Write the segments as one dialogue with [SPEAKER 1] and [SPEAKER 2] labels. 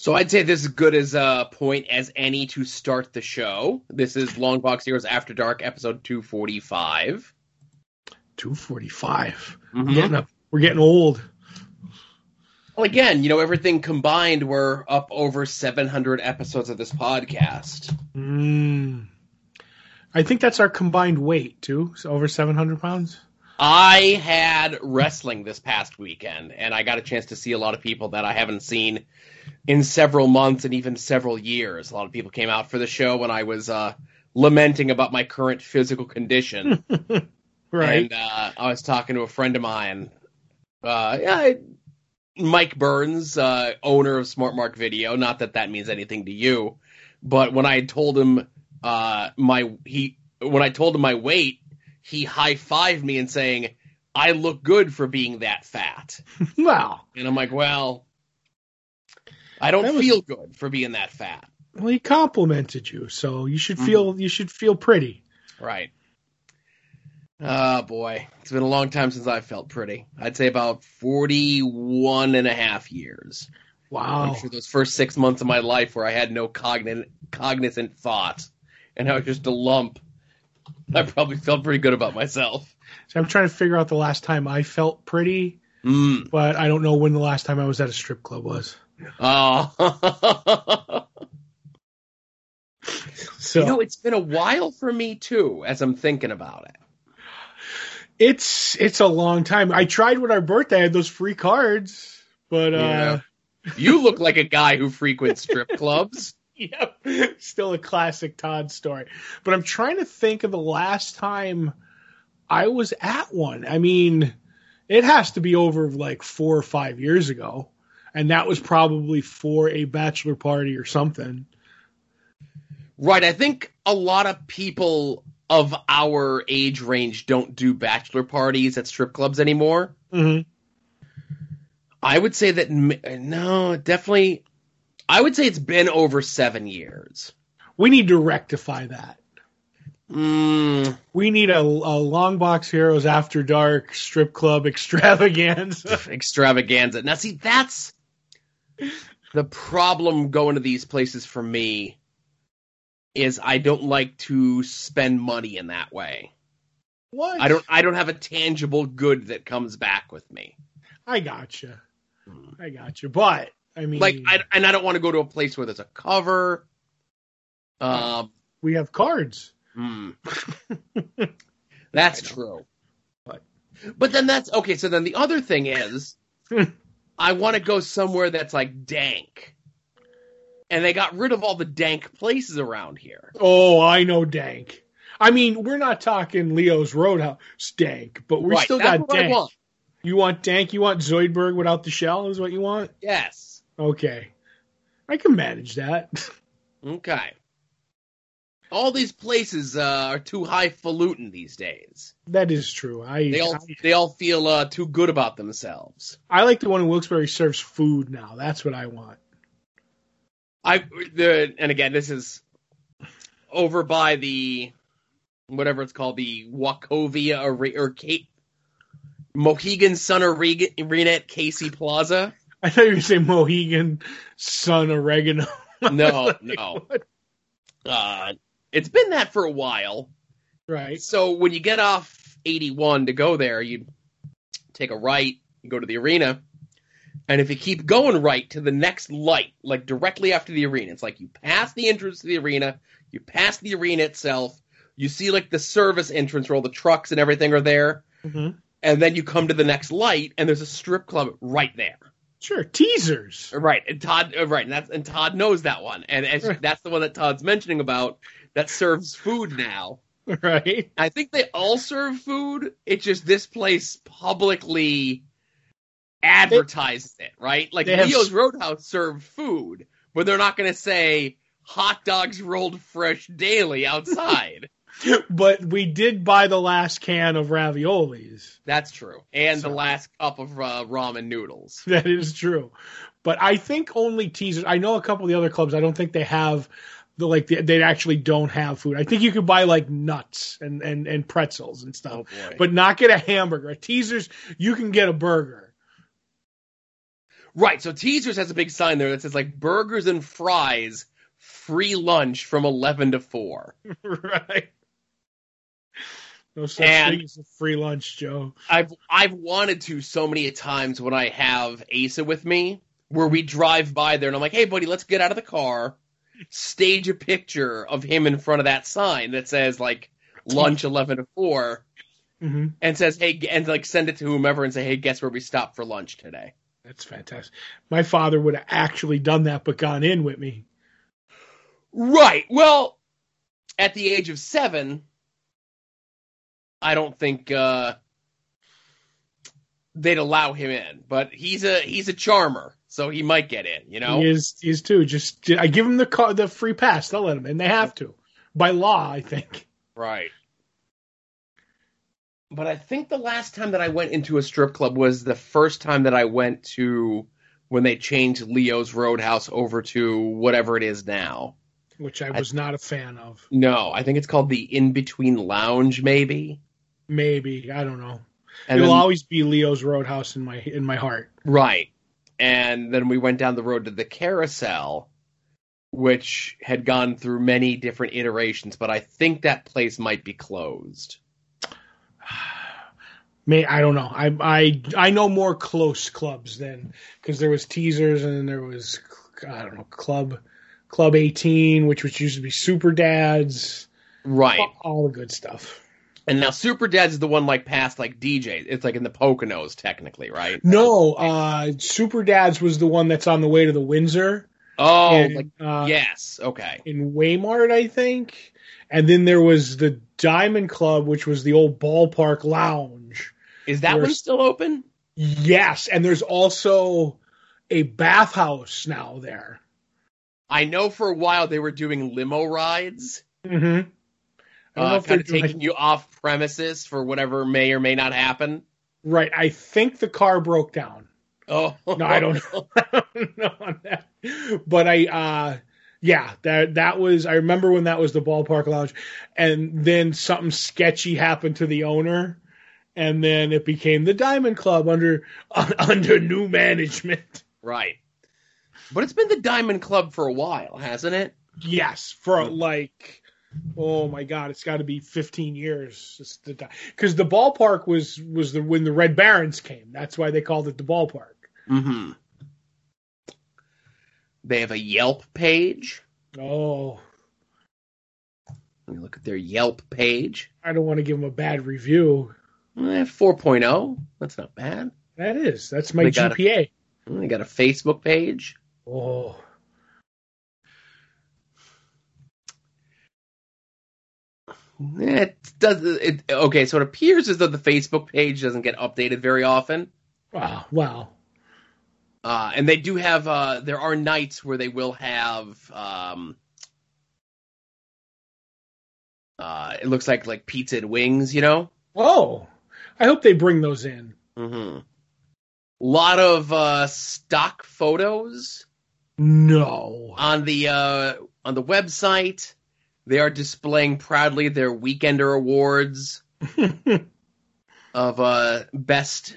[SPEAKER 1] So I'd say this is good as a point as any to start the show. This is Long Box Heroes After Dark, episode 245.
[SPEAKER 2] 245.
[SPEAKER 1] Mhm.
[SPEAKER 2] Getting up, we're getting old.
[SPEAKER 1] Well, again, you know, everything combined, we're up over 700 episodes of this podcast.
[SPEAKER 2] Mm. I think that's our combined weight too. So over 700 pounds.
[SPEAKER 1] I had wrestling this past weekend, and I got a chance to see a lot of people that I haven't seen in several months and even several years. A lot of people came out for the show when I was uh, lamenting about my current physical condition.
[SPEAKER 2] Right.
[SPEAKER 1] And uh, I was talking to a friend of mine, uh, yeah, Mike Burns, uh, owner of Smart Mark Video. Not that that means anything to you, but when I told him uh, my he when I told him my weight, he high fived me and saying, "I look good for being that fat."
[SPEAKER 2] wow.
[SPEAKER 1] And I'm like, "Well, I don't
[SPEAKER 2] was-
[SPEAKER 1] feel good for being that fat."
[SPEAKER 2] well, he complimented you, so you should feel mm-hmm. you should feel pretty.
[SPEAKER 1] Right. Oh boy, it's been a long time since I felt pretty. I'd say about 41 and a half years.
[SPEAKER 2] Wow.
[SPEAKER 1] I'm sure those first six months of my life where I had no cognizant, cognizant thought and I was just a lump. I probably felt pretty good about myself.
[SPEAKER 2] So I'm trying to figure out the last time I felt pretty,
[SPEAKER 1] Mm.
[SPEAKER 2] but I don't know when the last time I was at a strip club was.
[SPEAKER 1] Oh.
[SPEAKER 2] So
[SPEAKER 1] you know, it's been a while for me too, as I'm thinking about it.
[SPEAKER 2] it's it's a long time. I tried with our birthday. I had those free cards, but uh
[SPEAKER 1] You look like a guy who frequents strip clubs.
[SPEAKER 2] Yep. Still a classic Todd story. But I'm trying to think of the last time I was at one. I mean, it has to be over like four or five years ago. And that was probably for a bachelor party or something.
[SPEAKER 1] Right. I think a lot of people of our age range don't do bachelor parties at strip clubs anymore.
[SPEAKER 2] Mm-hmm.
[SPEAKER 1] I would say that no, definitely. I would say it's been over seven years.
[SPEAKER 2] We need to rectify that.
[SPEAKER 1] Mm,
[SPEAKER 2] We need a, a Long Box Heroes After Dark strip club extravaganza.
[SPEAKER 1] extravaganza. Now, see, that's the problem going to these places for me. Is I don't like to spend money in that way.
[SPEAKER 2] what?
[SPEAKER 1] I don't. I don't have a tangible good that comes back with me.
[SPEAKER 2] I gotcha. I gotcha. But, I mean,
[SPEAKER 1] like I, and I don't want to go to a place where there's a cover. Um,
[SPEAKER 2] we have cards.
[SPEAKER 1] hmm. that's true.
[SPEAKER 2] But-
[SPEAKER 1] but then that's okay. So then the other thing is, I want to go somewhere that's like dank, and they got rid of all the dank places around here.
[SPEAKER 2] Oh, I know dank. I mean, we're not talking Leo's Roadhouse dank, but we
[SPEAKER 1] right,
[SPEAKER 2] still got dank.
[SPEAKER 1] want.
[SPEAKER 2] You want dank? You want Zoidberg without the shell? Is what you want?
[SPEAKER 1] Yes.
[SPEAKER 2] Okay, I can manage that.
[SPEAKER 1] Okay. All these places uh, are too highfalutin these days.
[SPEAKER 2] that is true. I
[SPEAKER 1] They all
[SPEAKER 2] I,
[SPEAKER 1] they all feel uh, too good about themselves.
[SPEAKER 2] I like the one in Wilkes-Barre serves food now. That's what I want.
[SPEAKER 1] I the and again this is over by the whatever it's called the Wachovia or, or Kate Mohegan Sun Arena at Casey Plaza.
[SPEAKER 2] I thought you were saying Mohegan Sun Oregano.
[SPEAKER 1] No, no. Uh, it's been that for a while.
[SPEAKER 2] Right.
[SPEAKER 1] So when you get off 81 to go there, you take a right, you go to the arena, and if you keep going right to the next light, like directly after the arena, it's like you pass the entrance to the arena, you pass the arena itself, you see like the service entrance where all the trucks and everything are there,
[SPEAKER 2] hmm
[SPEAKER 1] and then you come to the next light, and there's a strip club right there.
[SPEAKER 2] Sure. Teasers.
[SPEAKER 1] Right, and Todd, uh, right, and that's and Todd knows that one, and
[SPEAKER 2] Right.
[SPEAKER 1] that's the one that Todd's mentioning about that serves food now.
[SPEAKER 2] Right.
[SPEAKER 1] I think they all serve food. It's just this place publicly advertises it, right? Like
[SPEAKER 2] they have
[SPEAKER 1] Leo's Roadhouse served food, but they're not going to say hot dogs rolled fresh daily outside.
[SPEAKER 2] But we did buy the last can of raviolis.
[SPEAKER 1] That's true. And the last cup of uh, ramen noodles.
[SPEAKER 2] That is true. But I think only teasers. I know a couple of the other clubs. I don't think they have the like they, they actually don't have food. I think you could buy like nuts and and and pretzels and stuff,
[SPEAKER 1] Oh
[SPEAKER 2] but not get a hamburger. At teasers, you can get a burger.
[SPEAKER 1] Right. So Teasers has a big sign there that says like burgers and fries, free lunch from eleven to four.
[SPEAKER 2] right. No such
[SPEAKER 1] And-
[SPEAKER 2] thing as a free lunch, Joe.
[SPEAKER 1] I've I've wanted to so many times when I have Asa with me, where we drive by there and I'm like, hey buddy, let's get out of the car, stage a picture of him in front of that sign that says like lunch eleven to four,
[SPEAKER 2] hmm
[SPEAKER 1] and says hey and like send it to whomever and say hey guess where we stopped for lunch today.
[SPEAKER 2] That's fantastic. My father would have actually done that, but gone in with me.
[SPEAKER 1] Right. Well, at the age of seven, I don't think uh, they'd allow him in. But he's a he's a charmer, so he might get in. You know.
[SPEAKER 2] He is, he is too. Just I give him the car, the free pass. They'll let him in. They have to by law, I think.
[SPEAKER 1] Right. But I think the last time that I went into a strip club was the first time that I went to when they changed Leo's Roadhouse over to whatever it is now.
[SPEAKER 2] Which I was not a fan of.
[SPEAKER 1] No, I think it's called the In Between Lounge, maybe.
[SPEAKER 2] Maybe I don't know.
[SPEAKER 1] And
[SPEAKER 2] It'll
[SPEAKER 1] then-
[SPEAKER 2] always be Leo's Roadhouse in my in my heart.
[SPEAKER 1] Right. And then we went down the road to the carousel, which had gone through many different iterations, but I think that place might be closed.
[SPEAKER 2] May I don't know. I I I know more close clubs than because there was teasers and there was I don't know club club eighteen, which which used to be Super Dads,
[SPEAKER 1] Right.
[SPEAKER 2] all, all the good stuff.
[SPEAKER 1] And now Super Dads is the one like past like DJ. It's like in the Poconos technically, right?
[SPEAKER 2] No, uh, Super Dads was the one that's on the way to the Windsor.
[SPEAKER 1] Oh, like
[SPEAKER 2] uh,
[SPEAKER 1] yes. Okay.
[SPEAKER 2] in Waymart, I think. And then there was the Diamond Club, which was the old ballpark lounge.
[SPEAKER 1] Is that one still open?
[SPEAKER 2] Yes, and there's also a bathhouse now there.
[SPEAKER 1] I know for a while they were doing limo rides,
[SPEAKER 2] Mm-hmm. I don't know
[SPEAKER 1] uh, kind of taking you off premises for whatever may or may not happen.
[SPEAKER 2] right. I think the car broke down.
[SPEAKER 1] Oh
[SPEAKER 2] No, I don't know. I don't know on that. But I, uh, yeah, that that was. I remember when that was the ballpark lounge, and then something sketchy happened to the owner, and then it became the Diamond Club under under new management.
[SPEAKER 1] Right. But it's been the Diamond Club for a while, hasn't it?
[SPEAKER 2] Yes, for like, oh my God, it's got to be 15 years. Because the ballpark was was the when the Red Barons came. That's why they called it the ballpark.
[SPEAKER 1] Mm-hmm. They have a Yelp page.
[SPEAKER 2] Oh,
[SPEAKER 1] Let me look at their Yelp page.
[SPEAKER 2] I don't want to give them a bad review.
[SPEAKER 1] Eh, 4.0. That's not bad.
[SPEAKER 2] That is. That's my
[SPEAKER 1] They got
[SPEAKER 2] GPA.
[SPEAKER 1] They got a Facebook page.
[SPEAKER 2] Oh,
[SPEAKER 1] It does. It, okay, so it appears as though the Facebook page doesn't get updated very often.
[SPEAKER 2] wow, wow.
[SPEAKER 1] Uh, and they do have. Uh, there are nights where they will have. Um, uh, it looks like like pizza and wings. You know.
[SPEAKER 2] Oh, I hope they bring those in.
[SPEAKER 1] Mm-hmm. Lot of uh, stock photos
[SPEAKER 2] No.
[SPEAKER 1] on the uh, on the website. They are displaying proudly their Weekender awards of uh, best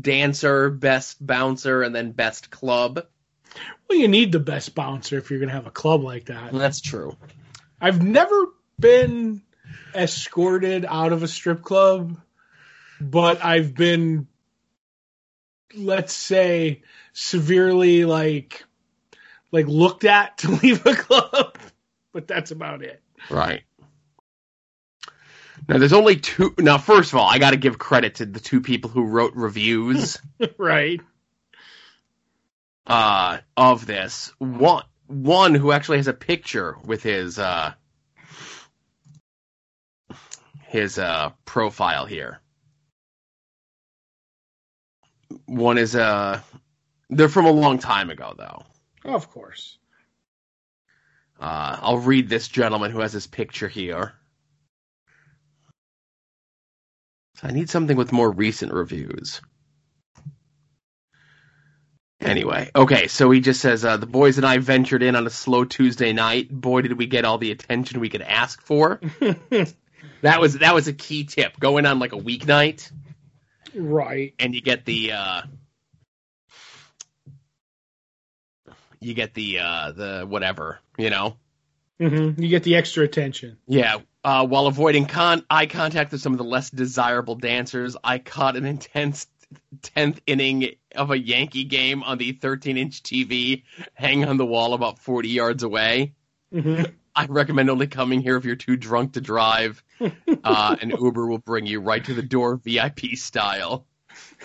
[SPEAKER 1] dancer, best bouncer, and then best club.
[SPEAKER 2] well, you need the best bouncer if you're going to have a club like that.
[SPEAKER 1] That's true.
[SPEAKER 2] I've never been escorted out of a strip club, but I've been, let's say, severely like, like looked at to leave a club. But that's about it.
[SPEAKER 1] Right. Now, there's only two. Now, first of all, I got to give credit to the two people who wrote reviews
[SPEAKER 2] right.
[SPEAKER 1] uh, of this. One, one who actually has a picture with his uh, his uh, profile here. One is uh, they're from a long time ago, though.
[SPEAKER 2] Of course.
[SPEAKER 1] Uh, I'll read this gentleman who has his picture here. So I need something with more recent reviews. Anyway, okay, so he just says, uh, the boys and I ventured in on a slow Tuesday night. Boy, did we get all the attention we could ask for. That was that was a key tip. Going on like a weeknight
[SPEAKER 2] right.
[SPEAKER 1] and you get the uh you get the uh the whatever, you know.
[SPEAKER 2] hmm You get the extra attention.
[SPEAKER 1] Yeah. Uh, while avoiding con- eye contact with some of the less desirable dancers, I caught an intense 10th inning of a Yankee game on the 13 inch TV hanging on the wall about 40 yards away.
[SPEAKER 2] hmm
[SPEAKER 1] I recommend only coming here if you're too drunk to drive. Uh, an Uber will bring you right to the door, VIP style.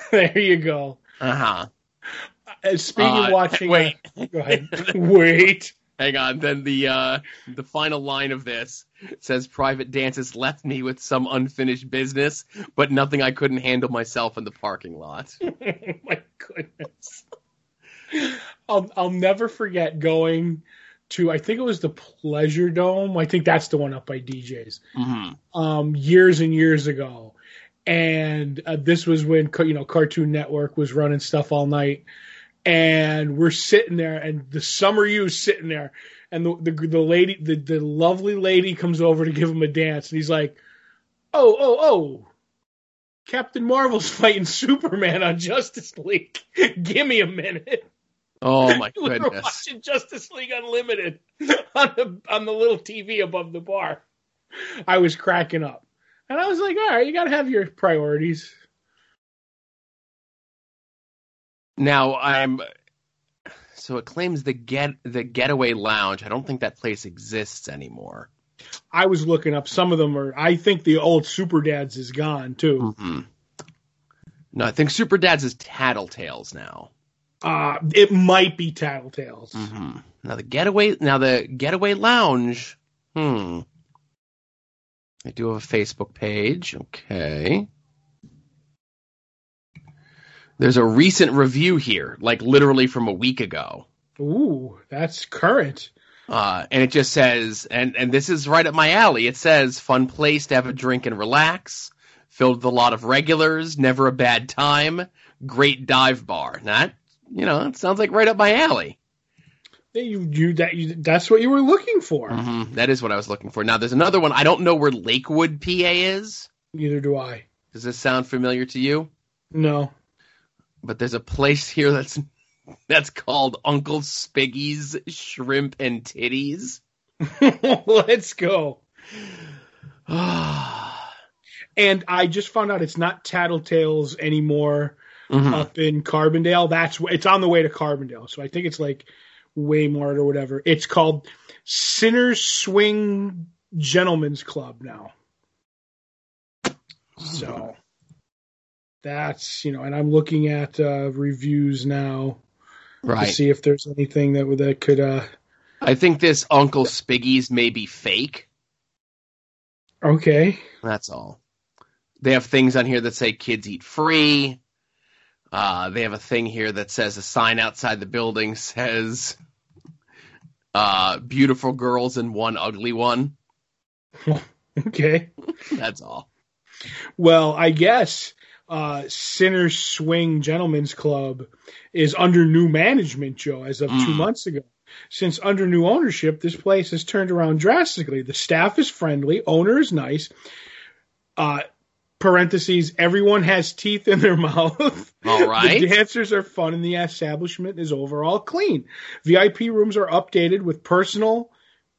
[SPEAKER 2] There you go.
[SPEAKER 1] Uh huh.
[SPEAKER 2] Uh, speaking
[SPEAKER 1] Uh,
[SPEAKER 2] of watching,
[SPEAKER 1] wait.
[SPEAKER 2] uh, go ahead. Wait.
[SPEAKER 1] Hang on. Then the uh, the final line of this says, "Private dances left me with some unfinished business, but nothing I couldn't handle myself in the parking lot."
[SPEAKER 2] oh my goodness. I'll I'll never forget going to I think it was the Pleasure Dome. I think that's the one up by DJ's.
[SPEAKER 1] hmm
[SPEAKER 2] Um, years and years ago, and uh, this was when you know Cartoon Network was running stuff all night, and we're sitting there, and the summer you's sitting there, and the the, the lady, the the lovely lady comes over to give him a dance, and he's like, "Oh, oh, oh." Captain Marvel's fighting Superman on Justice League. Give me a minute.
[SPEAKER 1] Oh my
[SPEAKER 2] We were
[SPEAKER 1] goodness.
[SPEAKER 2] watching Justice League Unlimited on the on the little TV above the bar. I was cracking up, and I was like, "All right, you got to have your priorities."
[SPEAKER 1] Now I'm. So it claims the get the Getaway Lounge. I don't think that place exists anymore.
[SPEAKER 2] I was looking up some of them are. I think the old Super Dads is gone too.
[SPEAKER 1] hmm No, I think Super Dad's is Tattletales now.
[SPEAKER 2] Uh it might be Tattletales.
[SPEAKER 1] hmm Now the Getaway. Now the Getaway Lounge. Hmm. I do have a Facebook page. Okay. There's a recent review here, like literally from a week ago.
[SPEAKER 2] Ooh, that's current.
[SPEAKER 1] Uh, and it just says, and, and this is right up my alley. It says, fun place to have a drink and relax, filled with a lot of regulars, never a bad time, great dive bar. That, you know, it sounds like right up my alley.
[SPEAKER 2] You, you that you, that's what you were looking for.
[SPEAKER 1] hmm That is what I was looking for. Now, there's another one. I don't know where Lakewood, PA is.
[SPEAKER 2] Neither do I.
[SPEAKER 1] Does this sound familiar to you?
[SPEAKER 2] No.
[SPEAKER 1] But there's a place here that's that's called Uncle Spiggy's Shrimp and Titties.
[SPEAKER 2] Let's go. And I just found out it's not Tattletales anymore mm-hmm. up in Carbondale. That's it's on the way to Carbondale. So I think it's like Waymart or whatever. It's called Sinners Swing Gentlemen's Club now. So that's you know, and I'm looking at uh, reviews now to see if there's anything that that could. uh
[SPEAKER 1] I think this Uncle Spiggy's may be fake.
[SPEAKER 2] Okay.
[SPEAKER 1] That's all. They have things on here that say kids eat free. Uh, they have a thing here that says a sign outside the building says uh, beautiful girls and one ugly one.
[SPEAKER 2] Okay.
[SPEAKER 1] That's all.
[SPEAKER 2] Well, I guess uh, Sinners Swing Gentlemen's Club is under new management, Joe, as of two
[SPEAKER 1] Mm.
[SPEAKER 2] months ago. Since under new ownership, this place has turned around drastically. The staff is friendly, owner is nice. Uh, parentheses, everyone has teeth in their mouth.
[SPEAKER 1] All right.
[SPEAKER 2] The dancers are fun and the establishment is overall clean. VIP rooms are updated with personal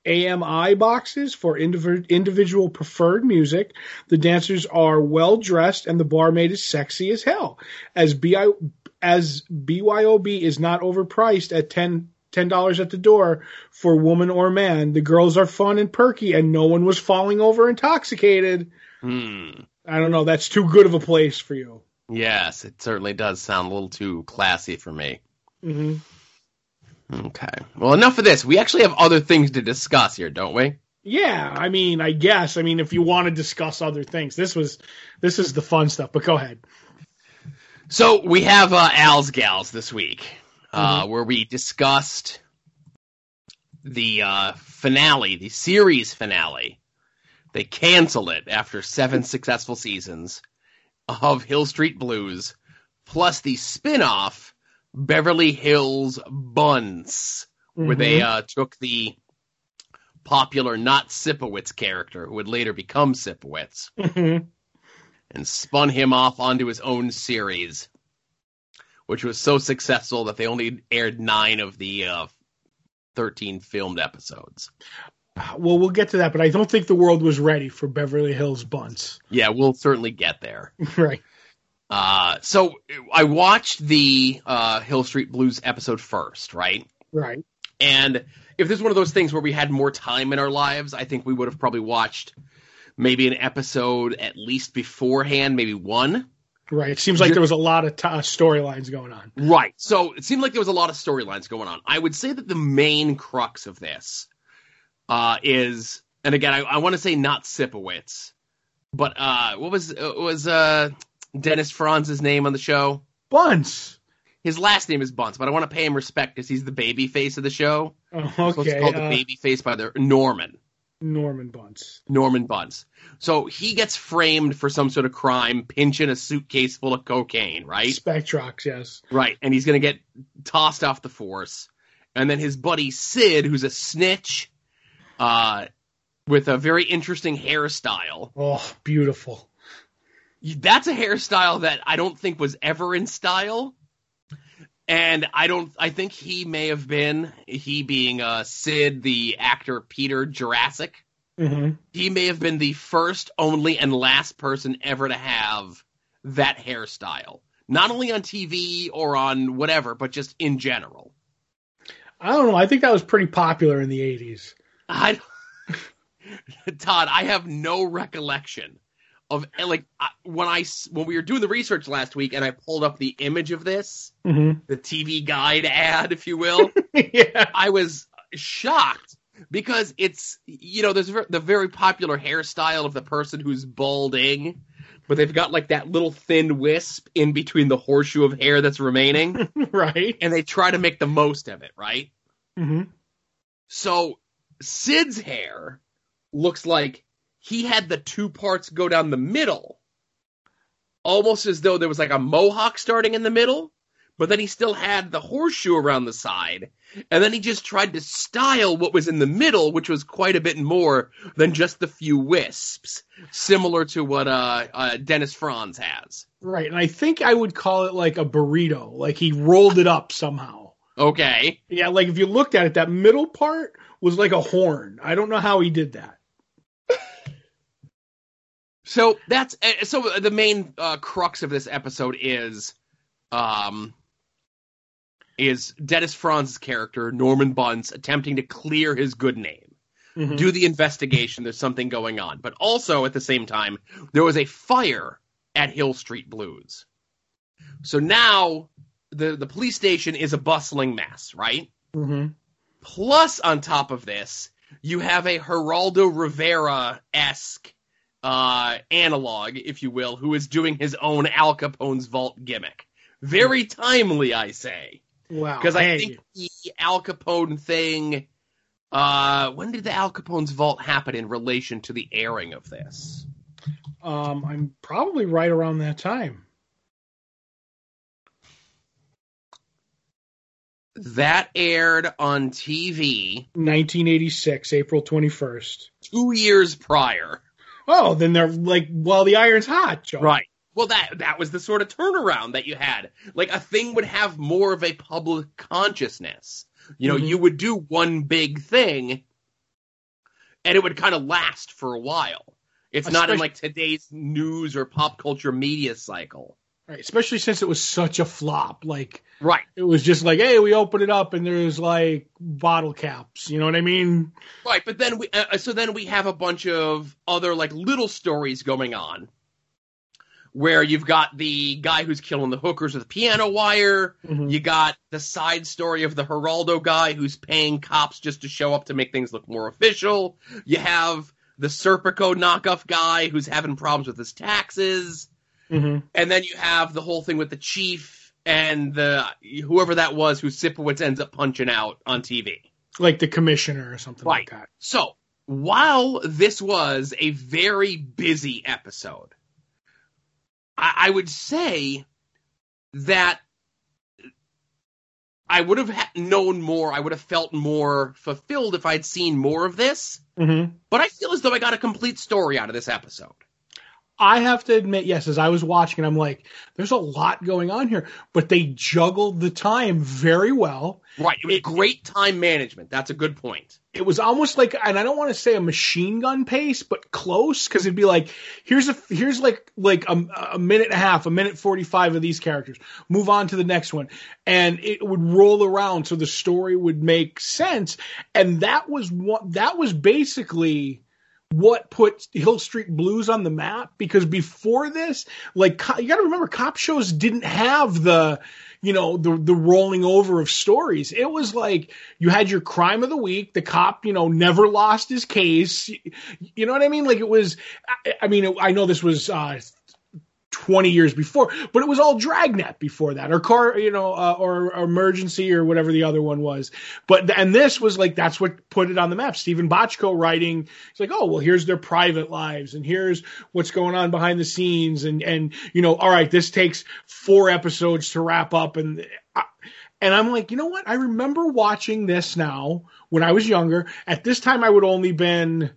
[SPEAKER 2] AMI boxes for indiv- individual preferred music. The dancers are well dressed and the barmaid is sexy as hell. As BI as BYOB is not overpriced at 10 $10 at the door for woman or man. The girls are fun and perky and no one was falling over intoxicated.
[SPEAKER 1] Hmm.
[SPEAKER 2] I don't know, that's too good of a place for you.
[SPEAKER 1] Yes, it certainly does sound a little too classy for me.
[SPEAKER 2] hmm
[SPEAKER 1] Okay. Well, enough of this. We actually have other things to discuss here, don't we?
[SPEAKER 2] Yeah, I mean, I guess. I mean, if you want to discuss other things, this was this is the fun stuff. But go ahead.
[SPEAKER 1] So we have uh, Al's Gals this week, uh, where we discussed the uh, finale, the series finale. They canceled it after seven successful seasons of Hill Street Blues, plus the spin-off Beverly Hills Buntz, where they uh, took the popular not Sipowicz character, who would later become Sipowicz,
[SPEAKER 2] Mhm.
[SPEAKER 1] and spun him off onto his own series, which was so successful that they only aired nine of the uh, 13 filmed episodes.
[SPEAKER 2] Well, we'll get to that, but I don't think the world was ready for Beverly Hills Buntz.
[SPEAKER 1] Yeah, we'll certainly get there.
[SPEAKER 2] right.
[SPEAKER 1] Uh, so I watched the uh, Hill Street Blues episode first, right?
[SPEAKER 2] Right.
[SPEAKER 1] And if this is one of those things where we had more time in our lives, I think we would have probably watched maybe an episode at least beforehand, maybe one.
[SPEAKER 2] Right. It seems like there was a lot of t- uh, storylines going on.
[SPEAKER 1] Right. So it seemed like there was a lot of storylines going on. I would say that the main crux of this uh, is, and again, I, I want to say not Sipowicz, but uh, what was uh, was uh, Dennis Franz's name on the show?
[SPEAKER 2] Buntz.
[SPEAKER 1] His last name is Buntz, but I want to pay him respect because he's the baby face of the show.
[SPEAKER 2] Oh,
[SPEAKER 1] So it's
[SPEAKER 2] okay.
[SPEAKER 1] called
[SPEAKER 2] uh,
[SPEAKER 1] the baby face by the Norman.
[SPEAKER 2] Norman Buntz.
[SPEAKER 1] Norman Buntz. So he gets framed for some sort of crime, pinching a suitcase full of cocaine, right?
[SPEAKER 2] Spectrox, yes.
[SPEAKER 1] Right. And he's going to get tossed off the force. And then his buddy Sid, who's a snitch, uh, with a very interesting hairstyle.
[SPEAKER 2] Oh, beautiful.
[SPEAKER 1] That's a hairstyle that I don't think was ever in style. And I don't, I think he may have been, he being, uh, Sid, the actor Peter Jurasik.
[SPEAKER 2] hmm
[SPEAKER 1] he may have been the first, only, and last person ever to have that hairstyle. Not only on TV or on whatever, but just in general.
[SPEAKER 2] I don't know. I think that was pretty popular in the 80s.
[SPEAKER 1] I, Todd, I have no recollection of like I- when I when we were doing the research last week, and I pulled up the image of this,
[SPEAKER 2] hmm
[SPEAKER 1] the TV guide ad, if you will.
[SPEAKER 2] yeah.
[SPEAKER 1] I was shocked because it's you know there's the very popular hairstyle of the person who's balding, but they've got like that little thin wisp in between the horseshoe of hair that's remaining,
[SPEAKER 2] right.
[SPEAKER 1] and they try to make the most of it, right?
[SPEAKER 2] hmm
[SPEAKER 1] So Sid's hair looks like he had the two parts go down the middle, almost as though there was like a mohawk starting in the middle, but then he still had the horseshoe around the side. And then he just tried to style what was in the middle, which was quite a bit more than just the few wisps, similar to what uh, uh, Dennis Franz has.
[SPEAKER 2] Right. And I think I would call it like a burrito. Like he rolled it up somehow.
[SPEAKER 1] Okay.
[SPEAKER 2] Yeah. Like if you looked at it, that middle part was like a horn. I don't know how he did that.
[SPEAKER 1] So that's uh, so the main uh, crux of this episode is, um, is Dennis Franz's character Norman Buntz attempting to clear his good name,
[SPEAKER 2] Mhm.
[SPEAKER 1] do the investigation. There's something going on, but also at the same time there was a fire at Hill Street Blues. So now the the police station is a bustling mess, right?
[SPEAKER 2] Mhm.
[SPEAKER 1] Plus, on top of this, you have a Geraldo Rivera esque uh, analog, if you will, who is doing his own Al Capone's vault gimmick. Very timely, I say,
[SPEAKER 2] Wow.
[SPEAKER 1] because I think the Al Capone thing. Uh, when did the Al Capone's vault happen in relation to the airing of this?
[SPEAKER 2] um, I'm probably right around that time.
[SPEAKER 1] That aired on TV
[SPEAKER 2] 1986, April 21st.
[SPEAKER 1] two years prior.
[SPEAKER 2] Oh, then they're like, while the iron's hot, Joe.
[SPEAKER 1] Right. Well, that that was the sort of turnaround that you had. Like a thing would have more of a public consciousness. You know,
[SPEAKER 2] Mhm.
[SPEAKER 1] you would do one big thing, and it would kind of last for a while. It's not in like today's news or pop culture media cycle.
[SPEAKER 2] Right. Especially since it was such a flop. Like,
[SPEAKER 1] Right.
[SPEAKER 2] it was just like, hey, we open it up and there's like bottle caps. You know what I mean?
[SPEAKER 1] Right. But then we uh, so then we have a bunch of other like little stories going on. Where you've got the guy who's killing the hookers with a piano wire,
[SPEAKER 2] Mhm.
[SPEAKER 1] You got the side story of the Geraldo guy who's paying cops just to show up to make things look more official. You have the Serpico knockoff guy who's having problems with his taxes.
[SPEAKER 2] Mhm.
[SPEAKER 1] And then you have the whole thing with the chief and the whoever that was who Sipowicz ends up punching out on TV.
[SPEAKER 2] Like the commissioner or something
[SPEAKER 1] Right.
[SPEAKER 2] like that.
[SPEAKER 1] So, while this was a very busy episode, I, I would say that I would have ha- known more. I would have felt more fulfilled if I'd seen more of this.
[SPEAKER 2] hmm
[SPEAKER 1] But I feel as though I got a complete story out of this episode.
[SPEAKER 2] I have to admit, yes, as I was watching, I'm like, there's a lot going on here, but they juggled the time very well.
[SPEAKER 1] Right. It was it, great time management. That's a good point.
[SPEAKER 2] It was almost like, and I don't want to say a machine gun pace, but close, because it'd be like, here's a, here's like, like a, a minute and a half, a minute 45 of these characters. Move on to the next one. And it would roll around so the story would make sense. And that was what, that was basically, what put Hill Street Blues on the map because before this, like you got to remember, cop shows didn't have the, you know, the the rolling over of stories. It was like you had your crime of the week. The cop, you know, never lost his case. You know what I mean? Like it was. I, I mean, I know this was uh, 20 years before, but it was all Dragnet before that, or car, you know, uh, or, or, emergency or whatever the other one was. But and this was like that's what put it on the map. Steven Bochco writing, it's like, oh well, here's their private lives, and here's what's going on behind the scenes, and and you know, all right, this takes four episodes to wrap up, and. I, and I'm like, you know what? I remember watching this now when I was younger. At this time, I would only been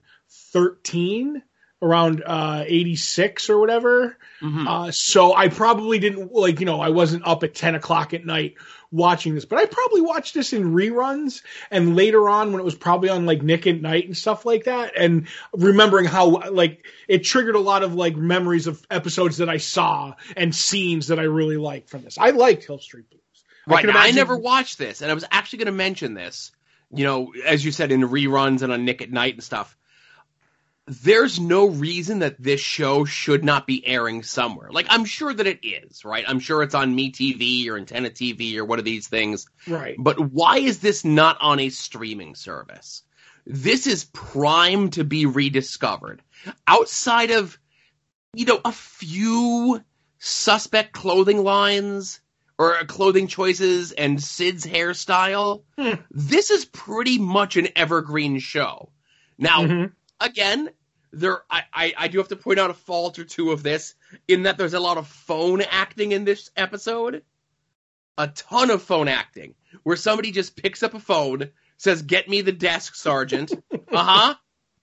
[SPEAKER 2] 13 around uh, 86 or whatever. Mm-hmm. Uh, so I probably didn't like, you know, I wasn't up at 10 o'clock at night watching this, but I probably watched this in reruns and later on when it was probably on like Nick at Night and stuff like that. And remembering how like it triggered a lot of like memories of episodes that I saw and scenes that I really liked from this. I liked Hill Street Blues.
[SPEAKER 1] Right. I, imagine... I never watched this and I was actually going to mention this, you know, as you said in reruns and on Nick at Night and stuff there's no reason that this show should not be airing somewhere. Like I'm sure that it is, right? I'm sure it's on MeTV or Antenna TV or one of these things.
[SPEAKER 2] Right.
[SPEAKER 1] But why is this not on a streaming service? This is prime to be rediscovered. Outside of you know a few suspect clothing lines or clothing choices and Sid's hairstyle, hmm. this is pretty much an evergreen show. Now, mm-hmm again, there I, I, I do have to point out a fault or two of this in that there's a lot of phone acting in this episode. A ton of phone acting where somebody just picks up a phone, says, "Get me the desk, sergeant." uh huh.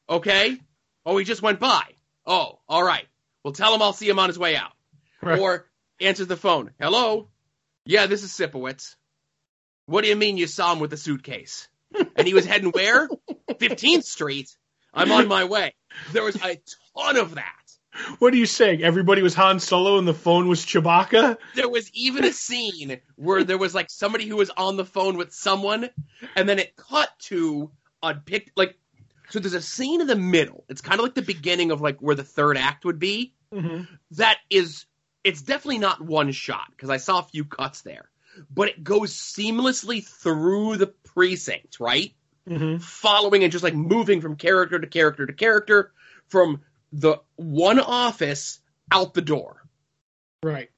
[SPEAKER 1] Okay. Oh, he just went by. Oh, all right. Well, tell him I'll see him on his way out. Right. Or answers the phone. Hello. Yeah, this is Sipowicz. What do you mean you saw him with the suitcase? And he was heading where? 15th Street. I'm on my way. There was a ton of that.
[SPEAKER 2] What are you saying? Everybody was Han Solo and the phone was Chewbacca?
[SPEAKER 1] There was even a scene where there was like somebody who was on the phone with someone, and then it cut to a pic like so there's a scene in the middle. It's kind of like the beginning of like where the third act would be. Mm-hmm. That is it's definitely not one shot because I saw a few cuts there. But it goes seamlessly through the precinct, right? Mm-hmm. following and just like moving from character to character to character from the one office out the door.
[SPEAKER 2] Right.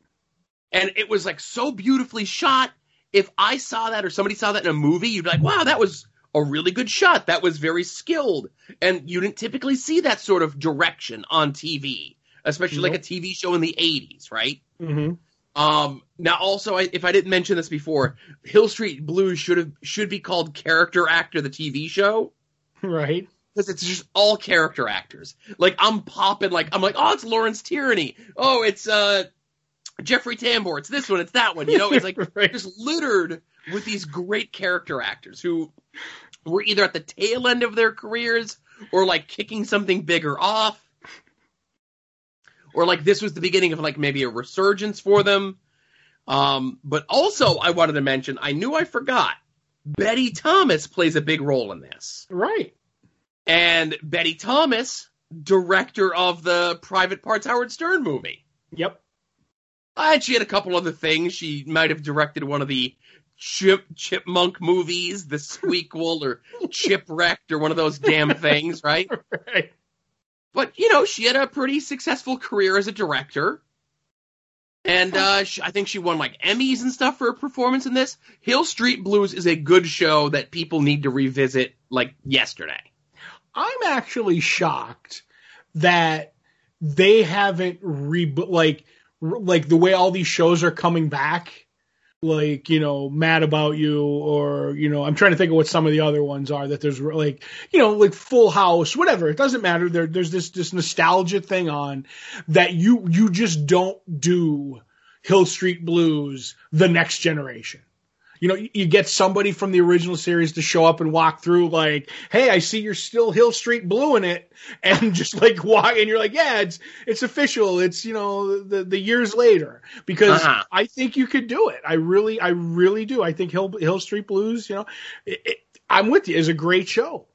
[SPEAKER 1] And it was like so beautifully shot. If I saw that or somebody saw that in a movie, you'd be like, wow, that was a really good shot. That was very skilled. And you didn't typically see that sort of direction on TV, especially like a TV show in the 80s, right?
[SPEAKER 2] Mm-hmm.
[SPEAKER 1] Um, now, also, I, if I didn't mention this before, Hill Street Blues should have should be called Character Actor the TV show,
[SPEAKER 2] right?
[SPEAKER 1] Because it's just all character actors. Like I'm popping, like I'm like, oh, it's Lawrence Tierney. Oh, it's uh Jeffrey Tambor. It's this one. It's that one. You know, it's like right. just littered with these great character actors who were either at the tail end of their careers or like kicking something bigger off or like this was the beginning of like maybe a resurgence for them. Um, but also I wanted to mention, I knew I forgot. Betty Thomas plays a big role in this.
[SPEAKER 2] Right.
[SPEAKER 1] And Betty Thomas, director of the Private Parts Howard Stern movie.
[SPEAKER 2] Yep.
[SPEAKER 1] And she had a couple other things. She might have directed one of the Chip Chipmunk movies, The Squeakquel or Chipwrecked or one of those damn things, right?
[SPEAKER 2] right.
[SPEAKER 1] But you know, she had a pretty successful career as a director, and uh, she, I think she won like Emmys and stuff for her performance in this. Hill Street Blues is a good show that people need to revisit like yesterday.
[SPEAKER 2] I'm actually shocked that they haven't re like like the way all these shows are coming back like you know mad about you or you know i'm trying to think of what some of the other ones are that there's like you know like full house whatever. It doesn't matter. There, there's this this nostalgia thing on that you you just don't do hill street blues the next generation you know, you get somebody from the original series to show up and walk through like, Hey, I see you're still Hill Street Blue in it. And just like walk and you're like, yeah, it's, it's official. It's, you know, the, the years later because uh-huh. I think you could do it. I really, I really do. I think Hill, Hill Street Blues, you know, it, it, I'm with you is a great show.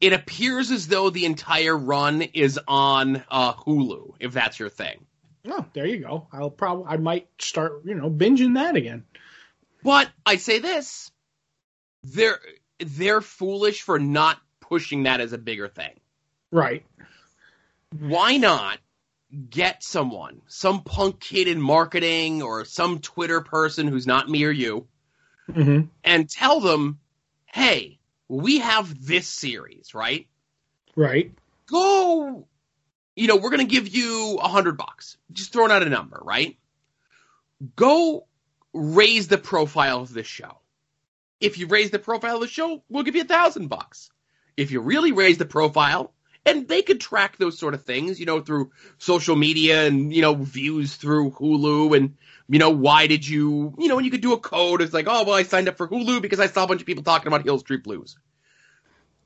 [SPEAKER 1] It appears as though the entire run is on uh, Hulu, if that's your thing.
[SPEAKER 2] Oh, there you go. I'll probably, I might start, you know, binging that again.
[SPEAKER 1] But I say this, they're they're foolish for not pushing that as a bigger thing.
[SPEAKER 2] Right.
[SPEAKER 1] Why not get someone, some punk kid in marketing or some Twitter person who's not me or you,
[SPEAKER 2] mm-hmm.
[SPEAKER 1] and tell them, hey, we have this series, right?
[SPEAKER 2] Right.
[SPEAKER 1] Go, you know, we're going to give you a hundred bucks. Just throwing out a number, right? Go raise the profile of this show. If you raise the profile of the show, we'll give you a thousand bucks. If you really raise the profile, and they could track those sort of things, you know, through social media and, you know, views through Hulu and, you know, why did you, you know, and you could do a code. It's like, oh, well, I signed up for Hulu because I saw a bunch of people talking about Hill Street Blues.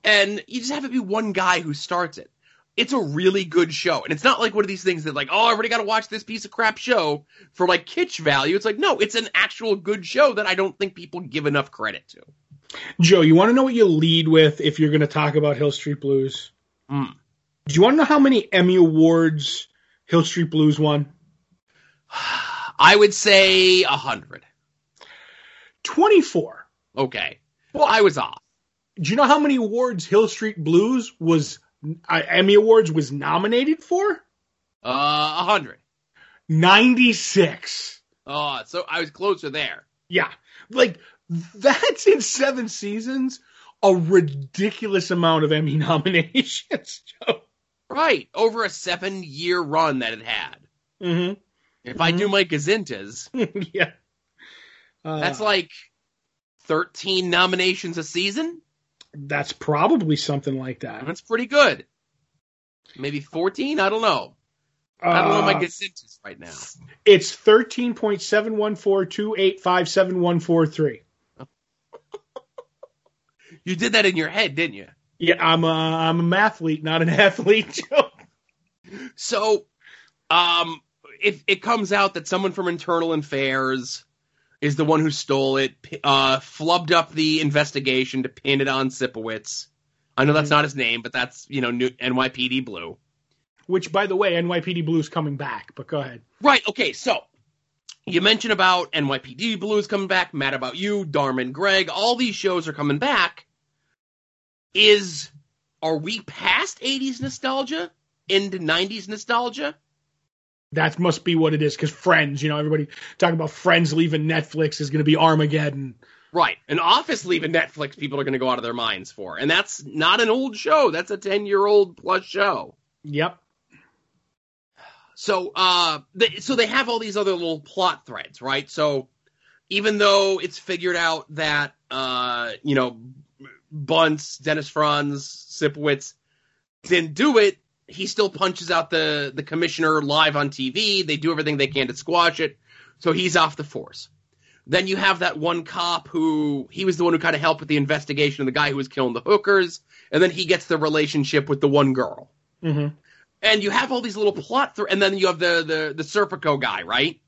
[SPEAKER 1] And you just have it be one guy who starts it it's a really good show. And it's not like one of these things that like, oh, I already got to watch this piece of crap show for like kitsch value. It's like, no, it's an actual good show that I don't think people give enough credit to.
[SPEAKER 2] Joe, you want to know what you lead with if you're going to talk about Hill Street Blues?
[SPEAKER 1] Mm.
[SPEAKER 2] Do you want to know how many Emmy Awards Hill Street Blues won?
[SPEAKER 1] I would say a hundred.
[SPEAKER 2] 24.
[SPEAKER 1] Okay. Well, I was off.
[SPEAKER 2] Do you know how many awards Hill Street Blues was uh, Emmy Awards was nominated for?
[SPEAKER 1] Uh, a hundred.
[SPEAKER 2] Ninety six.
[SPEAKER 1] Oh, so I was closer there.
[SPEAKER 2] Yeah, like that's in seven seasons. A ridiculous amount of Emmy nominations, Joe.
[SPEAKER 1] Right, over a seven year run that it had.
[SPEAKER 2] Mm-hmm.
[SPEAKER 1] If
[SPEAKER 2] mm-hmm.
[SPEAKER 1] I do my gazintas,
[SPEAKER 2] yeah,
[SPEAKER 1] uh, that's like thirteen nominations a season
[SPEAKER 2] that's probably something like that.
[SPEAKER 1] That's pretty good. Maybe 14? I don't know. I don't know my uh, gazintas right now.
[SPEAKER 2] It's 13.71428574143.
[SPEAKER 1] you did that in your head, didn't you?
[SPEAKER 2] Yeah, I'm a I'm a mathlete, not an athlete.
[SPEAKER 1] so, um, if it comes out that someone from Internal Affairs is the one who stole it, uh, flubbed up the investigation to pin it on Sipowicz. I know that's mm-hmm. not his name, but that's you know new NYPD Blue.
[SPEAKER 2] Which, by the way, NYPD Blue is coming back. But go ahead.
[SPEAKER 1] Right. Okay. So you mentioned about NYPD Blue is coming back. Mad About You, Dharma and Greg. All these shows are coming back. Is are we past '80s nostalgia into '90s nostalgia?
[SPEAKER 2] That must be what it is because Friends, you know, everybody talking about Friends leaving Netflix is going to be Armageddon.
[SPEAKER 1] Right. An Office leaving Netflix, people are going to go out of their minds for. And that's not an old show. That's a 10 year old plus show.
[SPEAKER 2] Yep.
[SPEAKER 1] So, uh, they, so they have all these other little plot threads, right? So even though it's figured out that, uh, you know, Buntz, Dennis Franz, Sipowicz didn't do it, he still punches out the the commissioner live on TV. They do everything they can to squash it. So he's off the force. Then you have that one cop who he was the one who kind of helped with the investigation of the guy who was killing the hookers, and then he gets the relationship with the one girl.
[SPEAKER 2] Mm-hmm.
[SPEAKER 1] And you have all these little plot, th- and then you have the the the Serpico guy, right?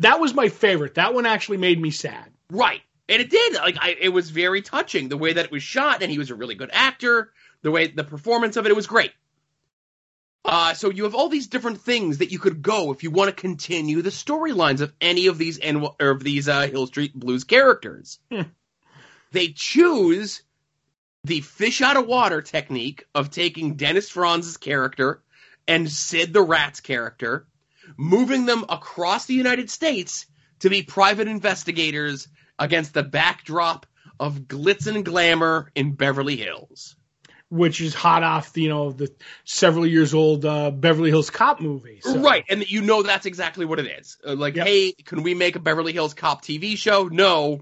[SPEAKER 2] That was my favorite. That one actually made me sad.
[SPEAKER 1] Right, and it did. Like I, it was very touching the way that it was shot, and he was a really good actor. The way the performance of it, it was great. Uh, so you have all these different things that you could go if you want to continue the storylines of any of these of these uh, Hill Street Blues characters.
[SPEAKER 2] Hmm.
[SPEAKER 1] They choose the fish out of water technique of taking Dennis Franz's character and Sid the Rat's character, moving them across the United States to be private investigators against the backdrop of glitz and glamour in Beverly Hills.
[SPEAKER 2] Which is hot off the you know the several years old uh, Beverly Hills Cop movie. So.
[SPEAKER 1] Right, and you know that's exactly what it is. Uh, like,
[SPEAKER 2] Yep.
[SPEAKER 1] hey, can we make a Beverly Hills Cop TV show? No,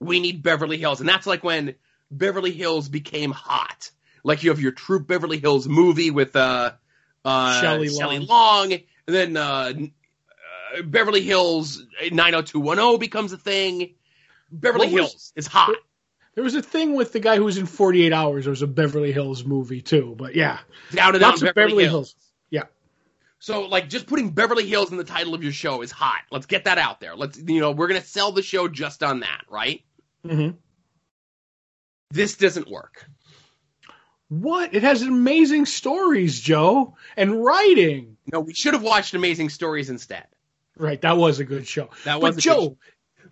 [SPEAKER 1] we need Beverly Hills, and that's like when Beverly Hills became hot. Like you have your Troop Beverly Hills movie with uh, uh,
[SPEAKER 2] Shelley
[SPEAKER 1] Shelley
[SPEAKER 2] Long.
[SPEAKER 1] Long, and then uh, uh, Beverly Hills 90210 becomes a thing. Beverly
[SPEAKER 2] was-
[SPEAKER 1] Hills is hot.
[SPEAKER 2] There was a thing with the guy who was in 48 Hours. There was a Beverly Hills movie too, but yeah,
[SPEAKER 1] Down and
[SPEAKER 2] lots
[SPEAKER 1] out
[SPEAKER 2] of Beverly Hills. Yeah,
[SPEAKER 1] So like just putting Beverly Hills in the title of your show is hot. Let's get that out there. Let's you know, we're going to sell the show just on that, right?
[SPEAKER 2] hmm
[SPEAKER 1] This doesn't work.
[SPEAKER 2] What? It has amazing stories, Joe, and writing.
[SPEAKER 1] No, we should have watched Amazing Stories instead.
[SPEAKER 2] Right, that was a good show.
[SPEAKER 1] That
[SPEAKER 2] but
[SPEAKER 1] was a
[SPEAKER 2] Joe,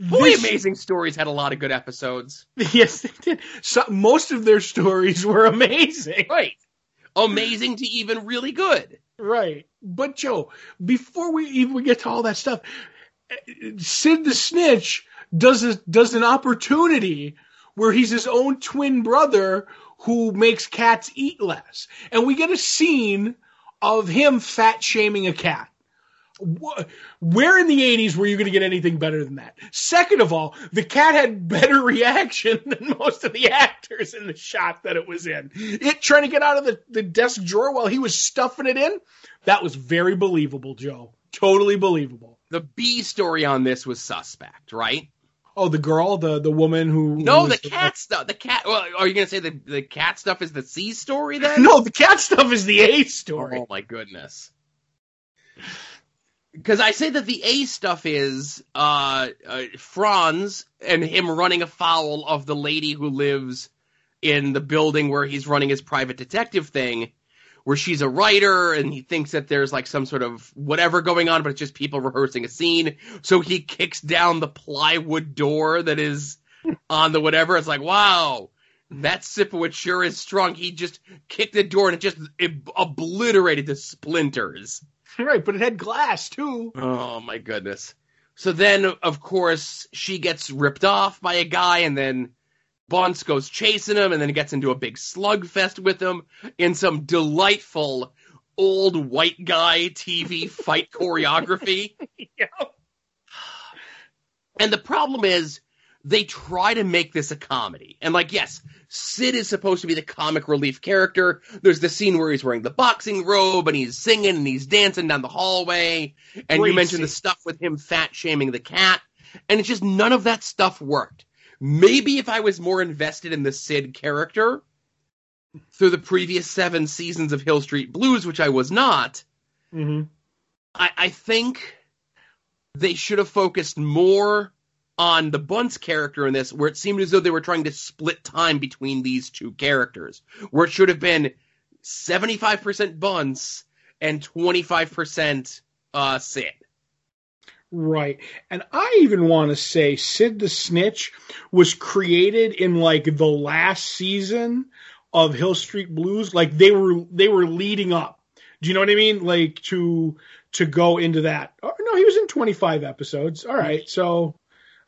[SPEAKER 1] Boy,
[SPEAKER 2] this-
[SPEAKER 1] Amazing Stories had a lot of good episodes.
[SPEAKER 2] yes, they did. So, most of their stories were amazing.
[SPEAKER 1] Right. Amazing to even really good.
[SPEAKER 2] Right. But Joe, before we even get to all that stuff, Sid the Snitch does a, does an opportunity where he's his own twin brother who makes cats eat less, and we get a scene of him fat shaming a cat. Wh- Where in the 80s were you going to get anything better than that? Second of all, the cat had better reaction than most of the actors in the shot that it was in. It trying to get out of the, the desk drawer while he was stuffing it in, that was very believable, Joe. Totally believable.
[SPEAKER 1] The B story on this was suspect, right?
[SPEAKER 2] Oh, the girl, the the woman who
[SPEAKER 1] No, the cat stuff. The cat. Well, are you going to say the the cat stuff is the C story then?
[SPEAKER 2] No, the cat stuff is the A story.
[SPEAKER 1] Oh my goodness. Because I say that the A stuff is uh, uh, Franz and him running afoul of the lady who lives in the building where he's running his private detective thing, where she's a writer and he thinks that there's like some sort of whatever going on, but it's just people rehearsing a scene. So he kicks down the plywood door that is on the whatever. It's like, wow, that Sipowicz sure is strong. He just kicked the door and it just it obliterated the splinters.
[SPEAKER 2] Right, but it had glass too.
[SPEAKER 1] Oh my goodness. So then, of course, she gets ripped off by a guy, and then Buntz goes chasing him, and then he gets into a big slugfest with him in some delightful old white guy TV fight choreography.
[SPEAKER 2] Yeah.
[SPEAKER 1] And the problem is, they try to make this a comedy. And like, yes, Sid is supposed to be the comic relief character. There's the scene where he's wearing the boxing robe and he's singing and he's dancing down the hallway. And you mentioned the stuff with him fat shaming the cat. And it's just none of that stuff worked. Maybe if I was more invested in the Sid character through the previous seven seasons of Hill Street Blues, which I was not,
[SPEAKER 2] hmm
[SPEAKER 1] I, I think they should have focused more on the Buntz character in this, where it seemed as though they were trying to split time between these two characters, where it should have been 75% Buntz and 25% uh, Sid.
[SPEAKER 2] Right. And I even want to say Sid the Snitch was created in like the last season of Hill Street Blues. Like they were they were leading up. Do you know what I mean? Like to to go into that. Oh, no, he was in 25 episodes. All right. So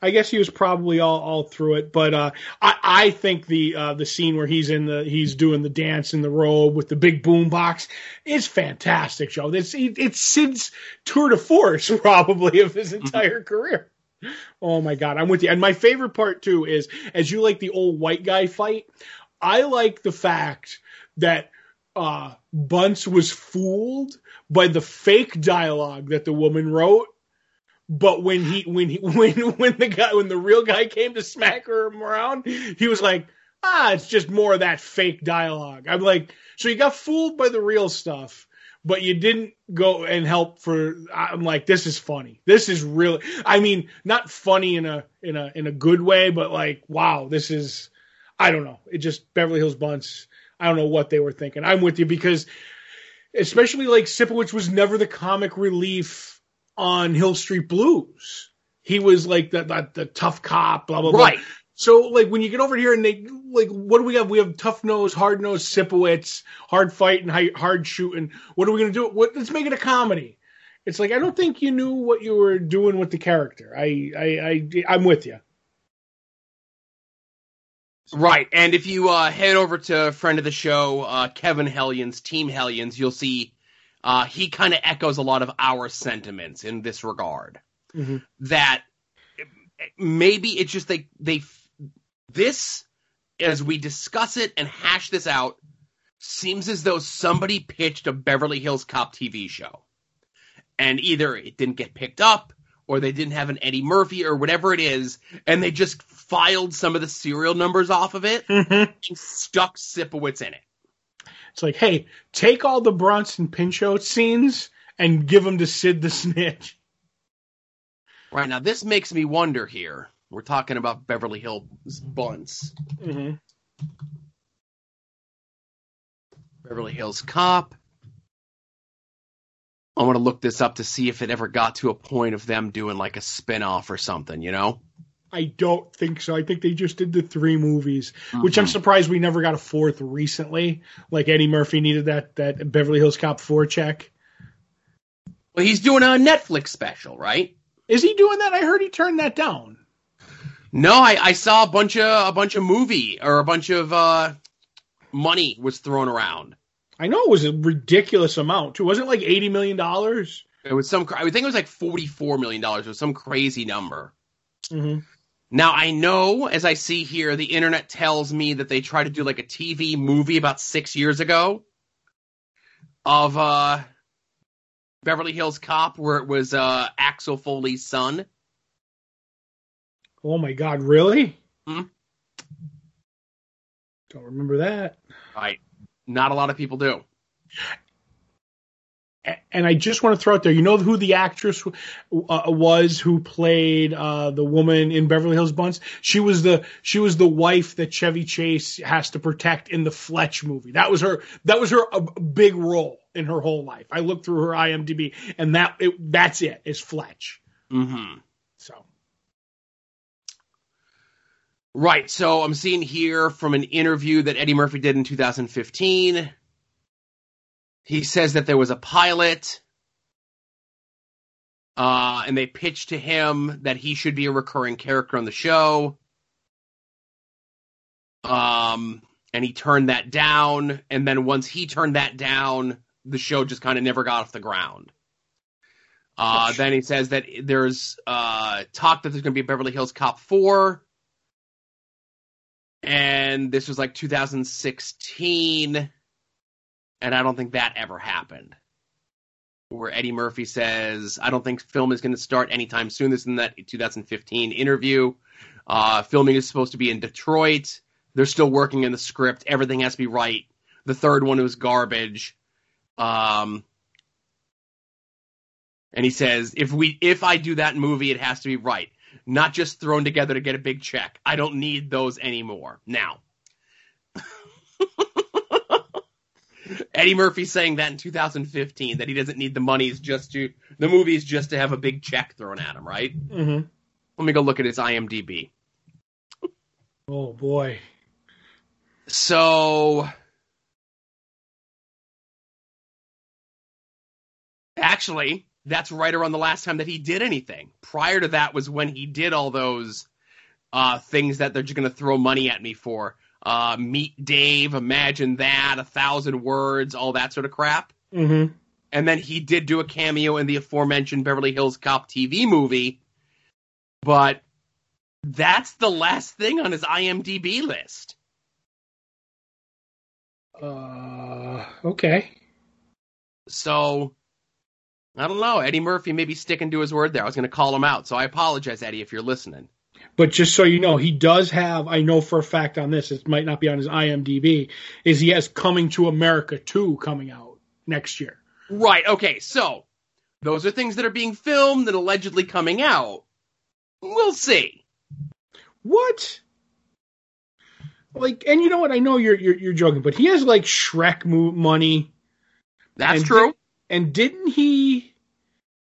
[SPEAKER 2] I guess he was probably all, all through it, but uh, I, I think the uh, the scene where he's in the he's doing the dance in the robe with the big boom box is fantastic, Joe. It's it's Sid's tour de force probably of his entire career. Oh my god, I'm with you. And my favorite part too is as you like the old white guy fight, I like the fact that uh, Buntz was fooled by the fake dialogue that the woman wrote but when he when he when when the guy when the real guy came to smack her around, he was like, ah, it's just more of that fake dialogue. I'm like, so you got fooled by the real stuff, but you didn't go and help for. I'm like, this is funny. This is really. I mean, not funny in a in a in a good way, but like, wow, this is. I don't know. It just Beverly Hills Buntz. I don't know what they were thinking. I'm with you because, especially like Sipowicz was never the comic relief on Hill Street Blues. He was like the the, the tough cop, blah blah blah.
[SPEAKER 1] Right.
[SPEAKER 2] So like when you get over here and they like what do we have? We have tough nose, hard nose, Sipowicz, hard fighting, hard shooting. What are we gonna do? What? Let's make it a comedy. It's like I don't think you knew what you were doing with the character. I I, I I'm with you.
[SPEAKER 1] Right, and if you uh, head over to a friend of the show, uh, Kevin Hellions, Team Hellions, you'll see uh, he kind of echoes a lot of our sentiments in this regard.
[SPEAKER 2] Mm-hmm.
[SPEAKER 1] That maybe it's just they they this as we discuss it and hash this out seems as though somebody pitched a Beverly Hills Cop TV show, and either it didn't get picked up or they didn't have an Eddie Murphy or whatever it is, and they just filed some of the serial numbers off of it
[SPEAKER 2] Mm-hmm.
[SPEAKER 1] and stuck Sipowicz in it.
[SPEAKER 2] It's like, hey, take all the Bronson Pinchot scenes and give them to Sid the Snitch.
[SPEAKER 1] Right now, this makes me wonder here. We're talking about Beverly Hills Buntz.
[SPEAKER 2] Mm-hmm.
[SPEAKER 1] Beverly Hills Cop. I want to look this up to see if it ever got to a point of them doing like a spin off or something, you know?
[SPEAKER 2] I don't think so. I think they just did the three movies, which I'm
[SPEAKER 1] Mhm.
[SPEAKER 2] surprised we never got a fourth recently. Like Eddie Murphy needed that that Beverly Hills Cop four check.
[SPEAKER 1] Well, he's doing a Netflix special, right?
[SPEAKER 2] Is he doing that? I heard he turned that down.
[SPEAKER 1] No, I, I saw a bunch of a bunch of movie or a bunch of uh, money was thrown around.
[SPEAKER 2] I know it was a ridiculous amount too. Wasn't it like eighty million dollars?
[SPEAKER 1] It was some. I think it was like forty four million dollars. It was some crazy number.
[SPEAKER 2] Mm-hmm.
[SPEAKER 1] Now I know, as I see here, the internet tells me that they tried to do like a TV movie about six years ago of uh, Beverly Hills Cop, where it was uh, Axel Foley's son.
[SPEAKER 2] Oh my God, really?
[SPEAKER 1] Hmm.
[SPEAKER 2] Don't remember that.
[SPEAKER 1] Right. Not a lot of people do.
[SPEAKER 2] And I just want to throw out there, you know who the actress uh, was who played uh, the woman in Beverly Hills Buntz? She was the she was the wife that Chevy Chase has to protect in the Fletch movie. That was her that was her a big role in her whole life. I looked through her IMDb, and that it, that's it is Fletch.
[SPEAKER 1] Mm-hmm.
[SPEAKER 2] So
[SPEAKER 1] Right. So I'm seeing here from an interview that Eddie Murphy did in 2015. He says that there was a pilot, uh, and they pitched to him that he should be a recurring character on the show. Um, and he turned that down. And then once he turned that down, the show just kind of never got off the ground. Uh,
[SPEAKER 2] Gosh.
[SPEAKER 1] then he says that there's uh, talk that there's going to be a Beverly Hills Cop 4 and this was like 2016 and i don't think that ever happened. Where eddie murphy says i don't think film is going to start anytime soon. This is in that 2015 interview. Uh, filming is supposed to be in detroit. They're still working in the script. Everything has to be right. The third one was garbage. Um, and he says if we if i do that movie it has to be right. Not just thrown together to get a big check. I don't need those anymore. Now, Eddie Murphy saying that in 2015 that he doesn't need the monies just to the movies just to have a big check thrown at him, right?
[SPEAKER 2] mhm.
[SPEAKER 1] Let me go look at his IMDb.
[SPEAKER 2] oh boy,
[SPEAKER 1] So actually, that's right around the last time that he did anything. Prior to that was when he did all those uh, things that they're just going to throw money at me for. Uh, Meet Dave, Imagine That, A Thousand Words, all that sort of crap.
[SPEAKER 2] mm-hmm.
[SPEAKER 1] And then he did do a cameo in the aforementioned Beverly Hills Cop TV movie. But that's the last thing on his IMDb list.
[SPEAKER 2] uh, okay.
[SPEAKER 1] So I don't know. Eddie Murphy may be sticking to his word there. I was going to call him out, so I apologize, Eddie, if you're listening.
[SPEAKER 2] But just so you know, he does have, I know for a fact on this, it might not be on his IMDb, is he has Coming to America 2 coming out next year.
[SPEAKER 1] Right. Okay. So those are things that are being filmed and allegedly coming out. We'll see.
[SPEAKER 2] What? Like, and you know what? I know you're you're, you're joking, but he has like Shrek mo- money,
[SPEAKER 1] That's
[SPEAKER 2] And
[SPEAKER 1] true.
[SPEAKER 2] and didn't he?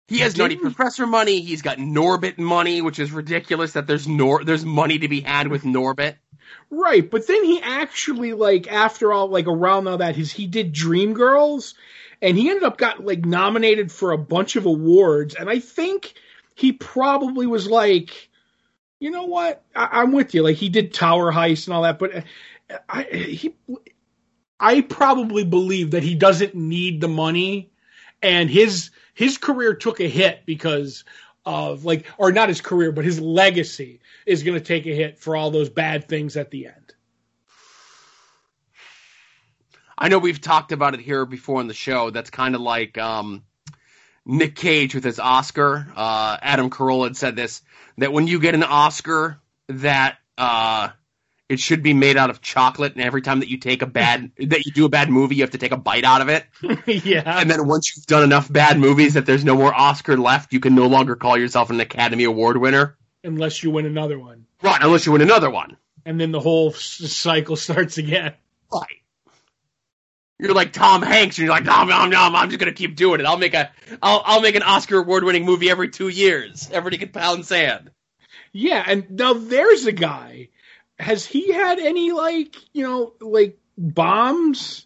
[SPEAKER 1] He has Nutty Professor money. He's got Norbit money, which is ridiculous that there's Nor there's money to be had with Norbit.
[SPEAKER 2] Right, but then he actually like after all, like around all that, his he did Dreamgirls, and he ended up got like nominated for a bunch of awards, and I think he probably was like You know what? I, I'm with you. Like he did Tower Heist and all that, but uh, I he I probably believe that he doesn't need the money, and his his career took a hit because of like, or not his career, but his legacy is going to take a hit for all those bad things at the end.
[SPEAKER 1] I know we've talked about it here before on the show. That's kind of like um, Nick Cage with his Oscar. Uh, Adam Carolla had said this that when you get an Oscar, that uh, it should be made out of chocolate, and every time that you take a bad that you do a bad movie, you have to take a bite out of it.
[SPEAKER 2] yeah,
[SPEAKER 1] And then once you've done enough bad movies that there's no more Oscar left, you can no longer call yourself an Academy Award winner.
[SPEAKER 2] unless you win another one,
[SPEAKER 1] Right, unless you win another one.
[SPEAKER 2] and then the whole s- cycle starts again.
[SPEAKER 1] Right. You're like Tom Hanks, and you're like, nom nom nom. I'm just gonna keep doing it. I'll make a, I'll, I'll make an Oscar award-winning movie every two years. Everybody can pound sand.
[SPEAKER 2] Yeah, and now there's a guy. Has he had any like you know like bombs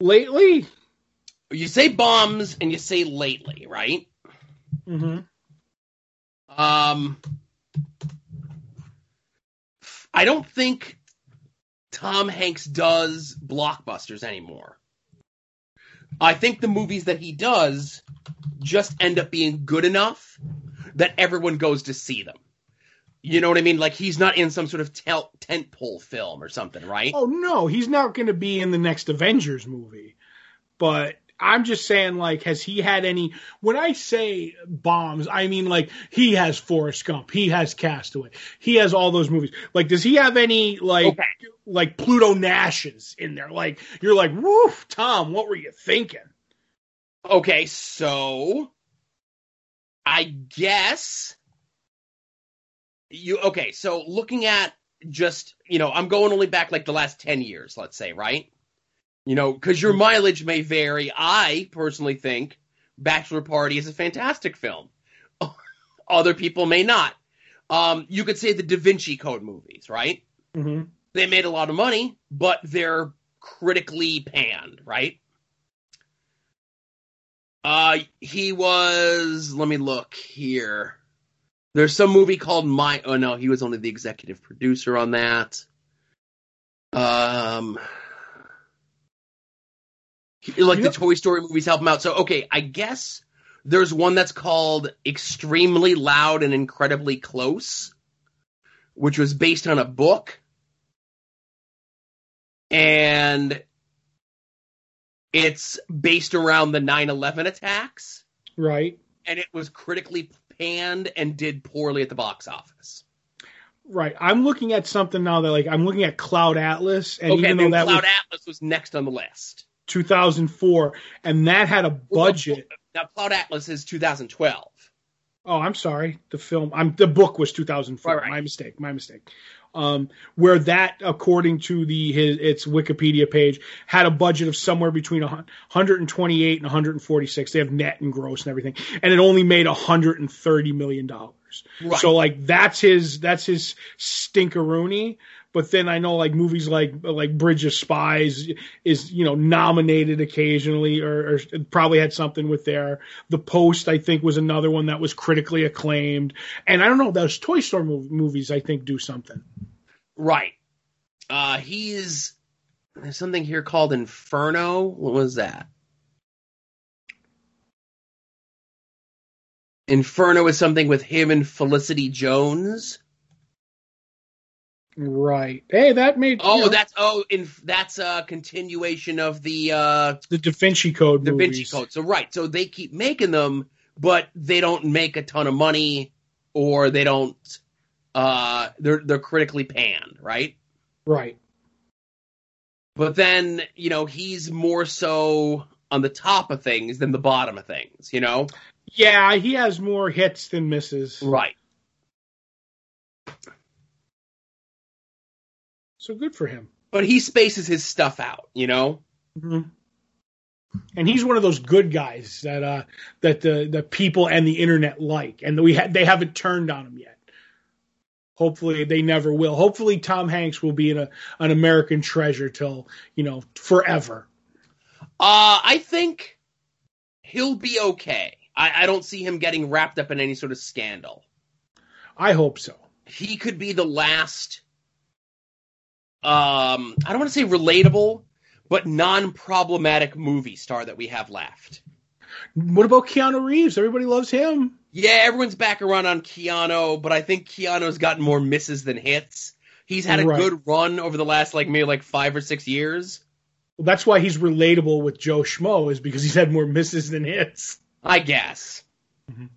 [SPEAKER 2] lately?
[SPEAKER 1] You say bombs, and you say lately, right?
[SPEAKER 2] Mm-hmm.
[SPEAKER 1] Um, I don't think Tom Hanks does blockbusters anymore. I think the movies that he does just end up being good enough that everyone goes to see them. You know what I mean? Like he's not in some sort of tel- tentpole film or something, right?
[SPEAKER 2] Oh no, he's not going to be in the next Avengers movie. But I'm just saying, like, has he had any? When I say bombs, I mean like he has Forrest Gump, he has Castaway, he has all those movies. Like, does he have any like
[SPEAKER 1] Okay.
[SPEAKER 2] like Pluto Nashes in there? Like, you're like, woof, Tom, what were you thinking?
[SPEAKER 1] Okay, so I guess you okay, so looking at just, you know, I'm going only back like the last 10 years, let's say, right? You know, cuz your mileage may vary. I personally think Bachelor Party is a fantastic film. Other people may not. Um, you could say the Da Vinci Code movies, right?
[SPEAKER 2] Mm-hmm.
[SPEAKER 1] They made a lot of money, but they're critically panned, right? Uh, he was. Let me look here. There's some movie called My. Oh no, he was only the executive producer on that. Um, he- like
[SPEAKER 2] You
[SPEAKER 1] the Toy Story movies help him out. So okay, I guess there's one that's called Extremely Loud and Incredibly Close, which was based on a book, and it's based around the 9/11 attacks
[SPEAKER 2] Right,
[SPEAKER 1] and it was critically panned and did poorly at the box office.
[SPEAKER 2] right. I'm looking at something now that like I'm looking at Cloud Atlas, and
[SPEAKER 1] okay,
[SPEAKER 2] even though that
[SPEAKER 1] Cloud
[SPEAKER 2] was
[SPEAKER 1] Atlas was next on the list.
[SPEAKER 2] 2004, and that had a budget.
[SPEAKER 1] Now Cloud Atlas is 2012.
[SPEAKER 2] Oh, I'm sorry. The film, I'm the book was 2004.
[SPEAKER 1] Right, right.
[SPEAKER 2] My mistake. My mistake. Um, where that, according to the his its Wikipedia page, had a budget of somewhere between a 128 and 146. They have net and gross and everything, and it only made 130 million dollars.
[SPEAKER 1] Right.
[SPEAKER 2] So like that's his that's his stinkeroony. But then I know like movies like like Bridge of Spies is you know nominated occasionally or, or probably had something with there. The Post I think was another one that was critically acclaimed. And I don't know those Toy Story mov- movies I think do something.
[SPEAKER 1] Right. Uh, he's there's something here called Inferno. What was that? Inferno is something with him and Felicity Jones.
[SPEAKER 2] Right. Hey, that made
[SPEAKER 1] Oh,
[SPEAKER 2] you know,
[SPEAKER 1] that's oh, in, that's a continuation of the uh,
[SPEAKER 2] the Da Vinci Code
[SPEAKER 1] Da
[SPEAKER 2] movies.
[SPEAKER 1] Vinci Code. So right, so they keep making them, but they don't make a ton of money, or they don't. Uh, they're they're critically panned, right?
[SPEAKER 2] Right.
[SPEAKER 1] But then you know he's more so on the top of things than the bottom of things, you know?
[SPEAKER 2] Yeah, he has more hits than misses.
[SPEAKER 1] Right.
[SPEAKER 2] So good for him.
[SPEAKER 1] But he spaces his stuff out, you know?
[SPEAKER 2] Mhm. And he's one of those good guys that uh, that the the people and the internet like, and we ha- they haven't turned on him yet. Hopefully, they never will. Hopefully, Tom Hanks will be in a an American treasure till you know forever.
[SPEAKER 1] Uh, I think he'll be okay. I, I don't see him getting wrapped up in any sort of scandal.
[SPEAKER 2] I hope so.
[SPEAKER 1] he could be the last. Um, I don't want to say relatable, but non-problematic movie star that we have left.
[SPEAKER 2] What about Keanu Reeves? Everybody loves him.
[SPEAKER 1] Yeah, everyone's back around on Keanu, but I think Keanu's gotten more misses than hits. He's had a
[SPEAKER 2] Right.
[SPEAKER 1] good run over the last like maybe like five or six years.
[SPEAKER 2] Well, that's why he's relatable with Joe Schmo, is because he's had more misses than hits.
[SPEAKER 1] I guess.
[SPEAKER 2] Mhm.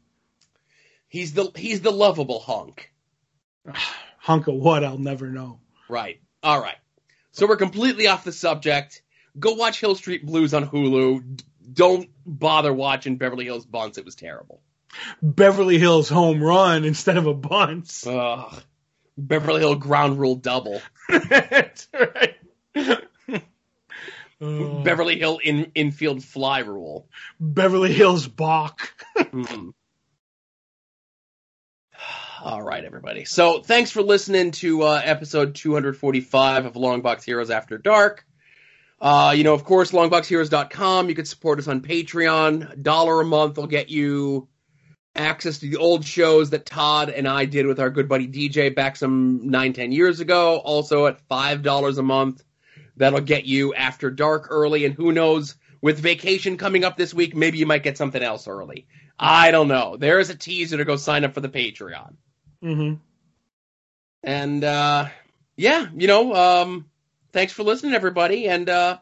[SPEAKER 1] He's the he's the lovable hunk.
[SPEAKER 2] Hunk of what? I'll never know.
[SPEAKER 1] Right. All right. So we're completely off the subject. Go watch Hill Street Blues on Hulu. Don't bother watching Beverly Hills Buntz. It was terrible.
[SPEAKER 2] Beverly Hills home run instead of a bunt.
[SPEAKER 1] Ugh. Beverly Hill ground rule double.
[SPEAKER 2] that's right.
[SPEAKER 1] Beverly Hill in infield fly rule.
[SPEAKER 2] Beverly Hills Bach.
[SPEAKER 1] Mhm. All right, everybody. So thanks for listening to uh, episode 245 of Longbox Heroes After Dark. Uh, you know, of course, longboxheroes.com. You can support us on Patreon. A dollar a month will get you access to the old shows that Todd and I did with our good buddy DJ back some nine, ten years ago. Also at $5 a month. That'll get you After Dark early. And who knows, with vacation coming up this week, maybe you might get something else early. I don't know. There is a teaser to go sign up for the Patreon.
[SPEAKER 2] Hmm
[SPEAKER 1] And uh yeah, you know, um thanks for listening everybody. And uh